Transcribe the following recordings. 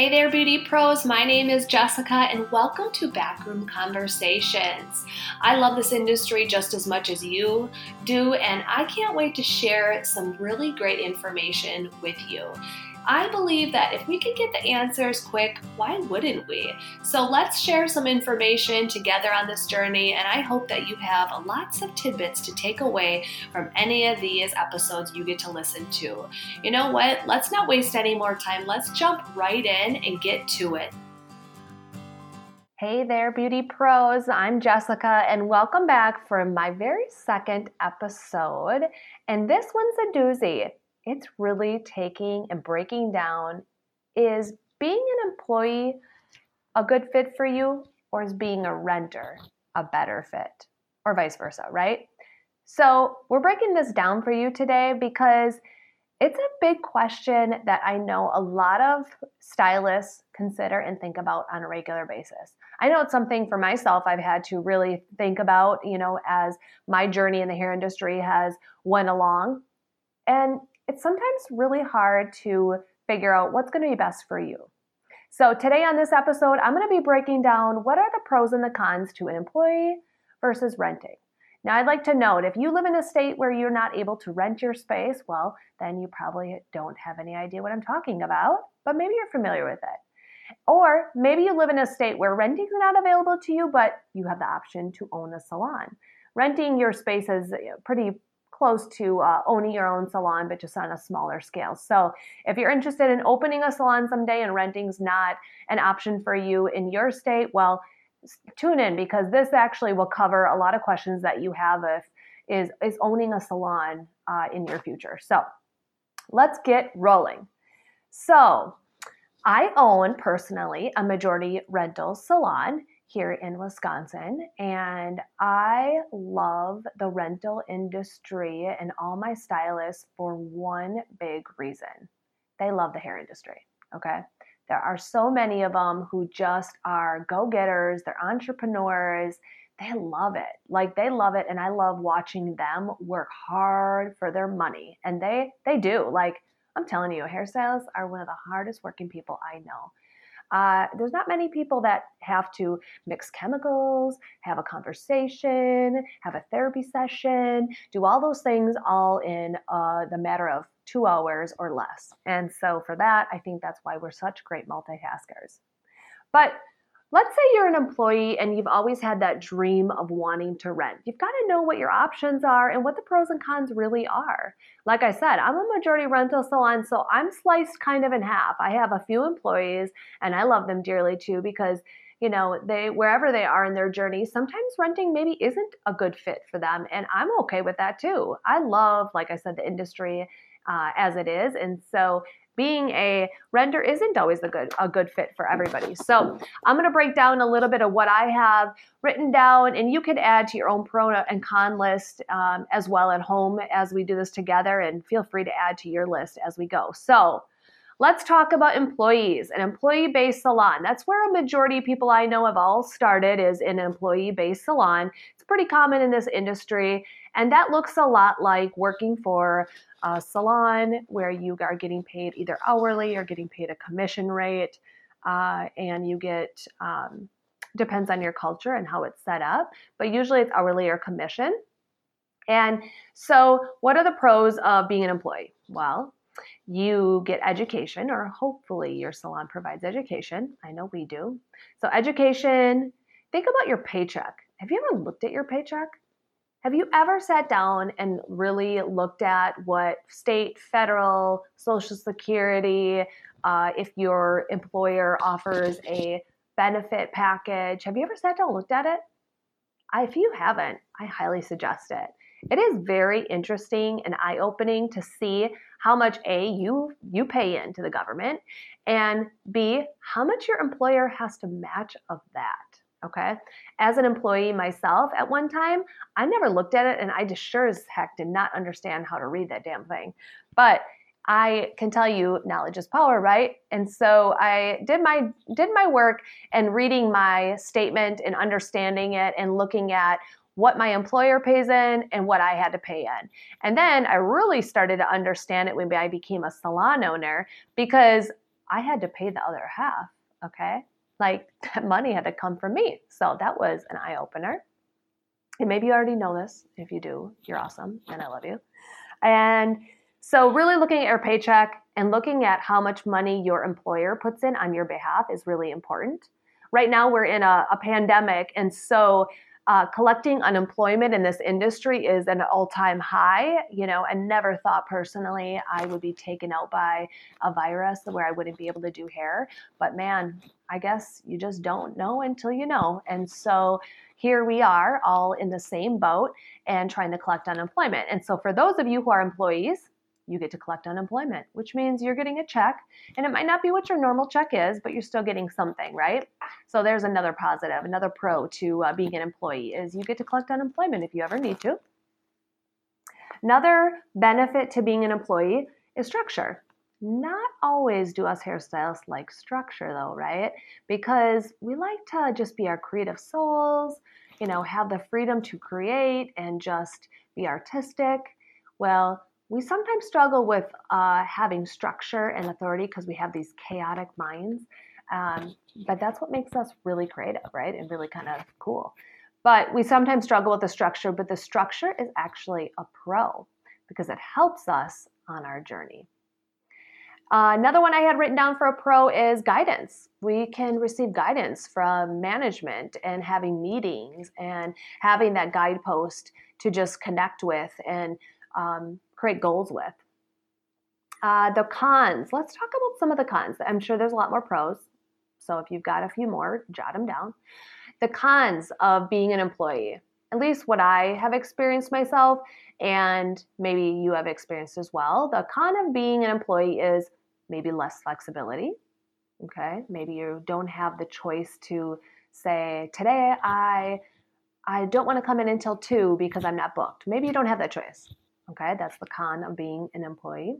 Hey there, beauty pros. My name is Jessica, and welcome to Backroom Conversations. I love this industry just as much as you do, and I can't wait to share some really great information with you. I believe that if we could get the answers quick, why wouldn't we? So let's share some information together on this journey, and I hope that you have lots of tidbits to take away from any of these episodes you get to listen to. You know what? Let's not waste any more time. Let's jump right in and get to it. Hey there, beauty pros. I'm Jessica, and welcome back for my very second episode. And this one's a doozy it's really taking and breaking down is being an employee a good fit for you or is being a renter a better fit or vice versa, right? So, we're breaking this down for you today because it's a big question that I know a lot of stylists consider and think about on a regular basis. I know it's something for myself I've had to really think about, you know, as my journey in the hair industry has went along. And it's sometimes really hard to figure out what's going to be best for you. So, today on this episode, I'm going to be breaking down what are the pros and the cons to an employee versus renting. Now, I'd like to note if you live in a state where you're not able to rent your space, well, then you probably don't have any idea what I'm talking about, but maybe you're familiar with it. Or maybe you live in a state where renting is not available to you, but you have the option to own a salon. Renting your space is uh, pretty close to uh, owning your own salon, but just on a smaller scale. So, if you're interested in opening a salon someday and renting's not an option for you in your state, well, tune in because this actually will cover a lot of questions that you have if is is owning a salon uh, in your future. So, let's get rolling. So, I own personally a majority rental salon here in Wisconsin. And I love the rental industry and all my stylists for one big reason they love the hair industry. Okay. There are so many of them who just are go getters, they're entrepreneurs. They love it. Like they love it and I love watching them work hard for their money. And they they do. Like I'm telling you, hairstylists are one of the hardest working people I know. Uh, there's not many people that have to mix chemicals, have a conversation, have a therapy session, do all those things all in uh, the matter of two hours or less. And so, for that, I think that's why we're such great multitaskers. But Let's say you're an employee and you've always had that dream of wanting to rent. You've got to know what your options are and what the pros and cons really are. Like I said, I'm a majority rental salon, so I'm sliced kind of in half. I have a few employees and I love them dearly too because you know they wherever they are in their journey sometimes renting maybe isn't a good fit for them and i'm okay with that too i love like i said the industry uh, as it is and so being a render isn't always a good a good fit for everybody. So I'm going to break down a little bit of what I have written down, and you can add to your own pro and con list um, as well at home as we do this together. And feel free to add to your list as we go. So. Let's talk about employees, an employee-based salon. That's where a majority of people I know have all started is in an employee-based salon. It's pretty common in this industry, and that looks a lot like working for a salon where you are getting paid either hourly or getting paid a commission rate, uh, and you get um, depends on your culture and how it's set up, but usually it's hourly or commission. And so, what are the pros of being an employee? Well, you get education, or hopefully your salon provides education. I know we do. So, education, think about your paycheck. Have you ever looked at your paycheck? Have you ever sat down and really looked at what state, federal, social security, uh, if your employer offers a benefit package? Have you ever sat down and looked at it? If you haven't, I highly suggest it. It is very interesting and eye-opening to see how much A you you pay into the government and B how much your employer has to match of that. Okay. As an employee myself at one time, I never looked at it and I just sure as heck did not understand how to read that damn thing. But I can tell you knowledge is power, right? And so I did my did my work and reading my statement and understanding it and looking at what my employer pays in and what I had to pay in. And then I really started to understand it when I became a salon owner because I had to pay the other half. Okay. Like that money had to come from me. So that was an eye opener. And maybe you already know this. If you do, you're awesome and I love you. And so, really looking at your paycheck and looking at how much money your employer puts in on your behalf is really important. Right now, we're in a, a pandemic, and so uh, collecting unemployment in this industry is an all-time high you know and never thought personally i would be taken out by a virus where i wouldn't be able to do hair. But man i guess you just don't know until you know. And so here we are all in the same boat and trying to collect unemployment. And so for those of you who are employees you get to collect unemployment, which means you're getting a check. And it might not be what your normal check is, but you're still getting something, right? So there's another positive, another pro to uh, being an employee is you get to collect unemployment if you ever need to. Another benefit to being an employee is structure. Not always do us hairstylists like structure though, right? Because we like to just be our creative souls, you know, have the freedom to create and just be artistic. Well, we sometimes struggle with uh, having structure and authority because we have these chaotic minds. Um, but that's what makes us really creative, right? And really kind of cool. But we sometimes struggle with the structure, but the structure is actually a pro because it helps us on our journey. Uh, another one I had written down for a pro is guidance. We can receive guidance from management and having meetings and having that guidepost to just connect with and um, create goals with. Uh, the cons, let's talk about some of the cons. I'm sure there's a lot more pros. So if you've got a few more, jot them down. The cons of being an employee, at least what I have experienced myself, and maybe you have experienced as well. The con of being an employee is maybe less flexibility. Okay, maybe you don't have the choice to say, today I I don't want to come in until two because I'm not booked. Maybe you don't have that choice. Okay, that's the con of being an employee.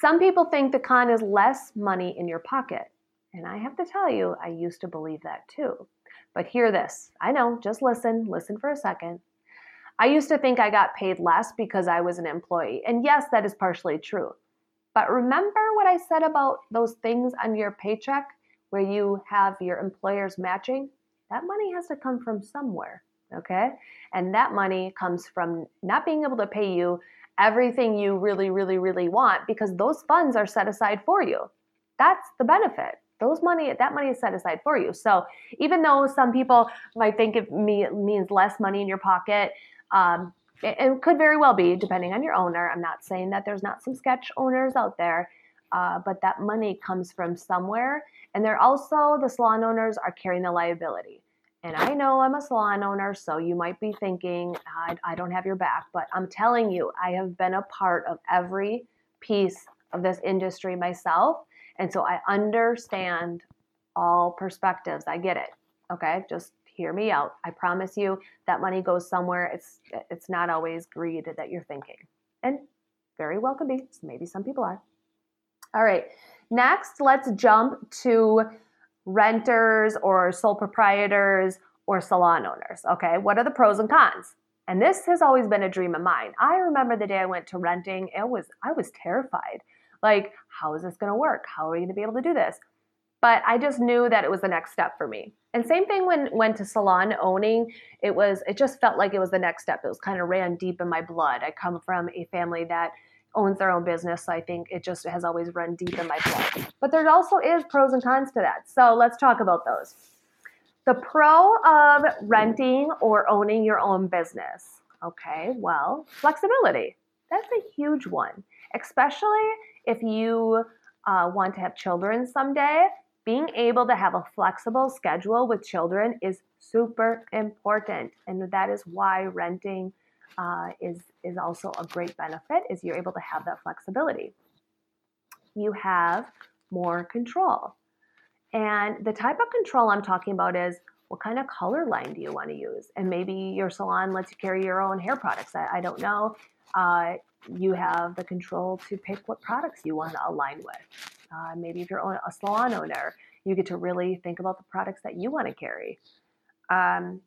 Some people think the con is less money in your pocket. And I have to tell you, I used to believe that too. But hear this I know, just listen, listen for a second. I used to think I got paid less because I was an employee. And yes, that is partially true. But remember what I said about those things on your paycheck where you have your employers matching? That money has to come from somewhere okay? And that money comes from not being able to pay you everything you really, really, really want because those funds are set aside for you. That's the benefit. Those money, that money is set aside for you. So even though some people might think it means less money in your pocket, um, it, could very well be depending on your owner. I'm not saying that there's not some sketch owners out there, uh, but that money comes from somewhere. And they're also, the salon owners are carrying the liability. And I know I'm a salon owner, so you might be thinking, I, I, don't have your back. But I'm telling you, I have been a part of every piece of this industry myself. And so I understand all perspectives. I get it. Okay. Just hear me out. I promise you that money goes somewhere. It's it's not always greed that you're thinking. And very well could be. Maybe some people are. All right. Next, let's jump to renters or sole proprietors or salon owners. Okay, what are the pros and cons? And this has always been a dream of mine. I remember the day I went to renting, it was I was terrified. Like, how is this going to work? How are we going to be able to do this? But I just knew that it was the next step for me. And same thing when went to salon owning, it was it just felt like it was the next step. It was kind of ran deep in my blood. I come from a family that owns their own business. So I think it just has always run deep in my blood. But there also is pros and cons to that. So let's talk about those. The pro of renting or owning your own business. Okay, well, flexibility. That's a huge one, especially if you uh, want to have children someday. Being able to have a flexible schedule with children is super important. And that is why renting uh, is is also a great benefit is you're able to have that flexibility. You have more control. And the type of control I'm talking about is what kind of color line do you want to use? And maybe your salon lets you carry your own hair products. I, I don't know. Uh, you have the control to pick what products you want to align with. Uh, maybe if you're a salon owner, you get to really think about the products that you want to carry. Um,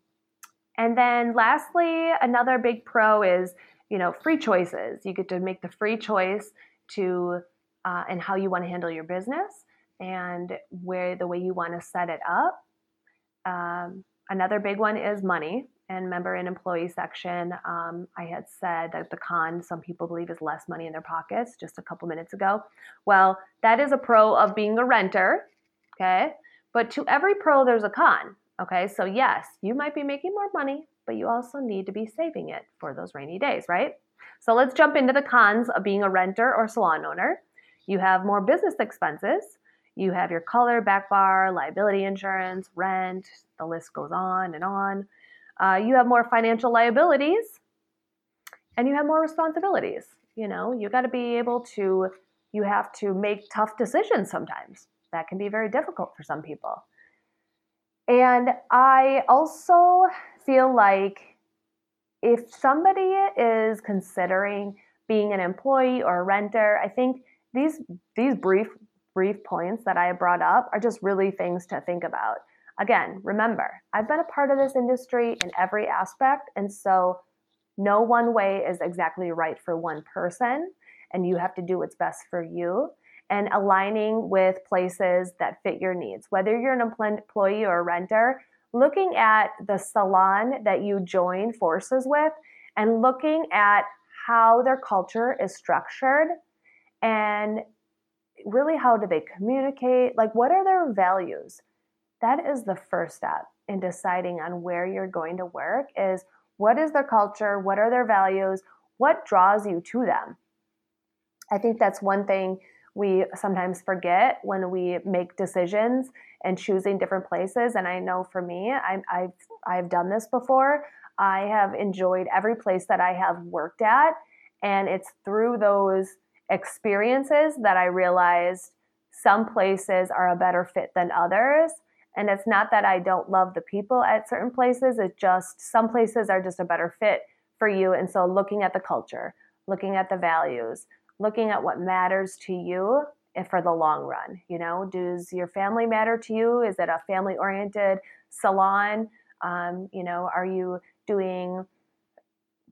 and then lastly, another big pro is, you know, free choices. You get to make the free choice to uh, and how you want to handle your business and where the way you want to set it up. Um, another big one is money. And member and employee section, um, I had said that the con some people believe is less money in their pockets just a couple minutes ago. Well, that is a pro of being a renter, okay? But to every pro, there's a con, okay? So, yes, you might be making more money, but you also need to be saving it for those rainy days, right? So, let's jump into the cons of being a renter or salon owner. You have more business expenses. You have your color, back bar, liability insurance, rent, the list goes on and on. Uh, you have more financial liabilities and you have more responsibilities. You know, you got to be able to, you have to make tough decisions sometimes. That can be very difficult for some people. And I also feel like if somebody is considering being an employee or a renter, I think these these brief brief points that I brought up are just really things to think about. Again, remember, I've been a part of this industry in every aspect, and so no one way is exactly right for one person, and you have to do what's best for you and aligning with places that fit your needs. Whether you're an employee or a renter, looking at the salon that you join forces with and looking at how their culture is structured and really how do they communicate like what are their values? That is the first step in deciding on where you're going to work is what is their culture? What are their values? What draws you to them? I think that's one thing we sometimes forget when we make decisions and choosing different places and i know for me I, i've i've done this before i have enjoyed every place that i have worked at and it's through those experiences that I realized some places are a better fit than others. And it's not that I don't love the people at certain places, it's just some places are just a better fit for you. And so looking at the culture, looking at the values, looking at what matters to you for the long run. You know, does your family matter to you? Is it a family oriented salon? Um, you know, are you doing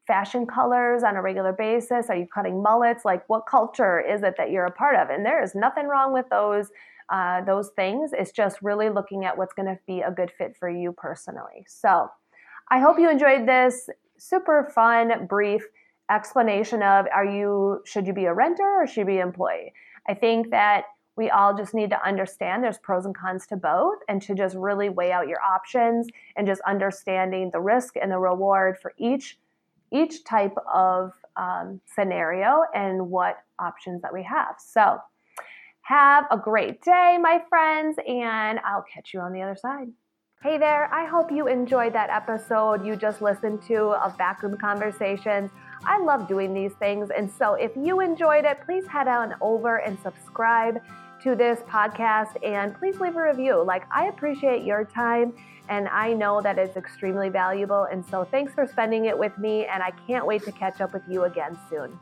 fashion colors on a regular basis? Are you cutting mullets? Like, what culture is it that you're a part of? And there is nothing wrong with those uh, those things. It's just really looking at what's going to be a good fit for you personally. So, I hope you enjoyed this super fun, brief explanation of are you should you be a renter or should you be an employee? I think that we all just need to understand there's pros and cons to both and to just really weigh out your options and just understanding the risk and the reward for each each type of um, scenario and what options that we have. So, have a great day, my friends, and I'll catch you on the other side. Hey there, I hope you enjoyed that episode you just listened to of Backroom Conversations. I love doing these things, and so if you enjoyed it, please head on over and subscribe to this podcast and please leave a review. Like, I appreciate your time and I know that it's extremely valuable. And so, thanks for spending it with me, and I can't wait to catch up with you again soon.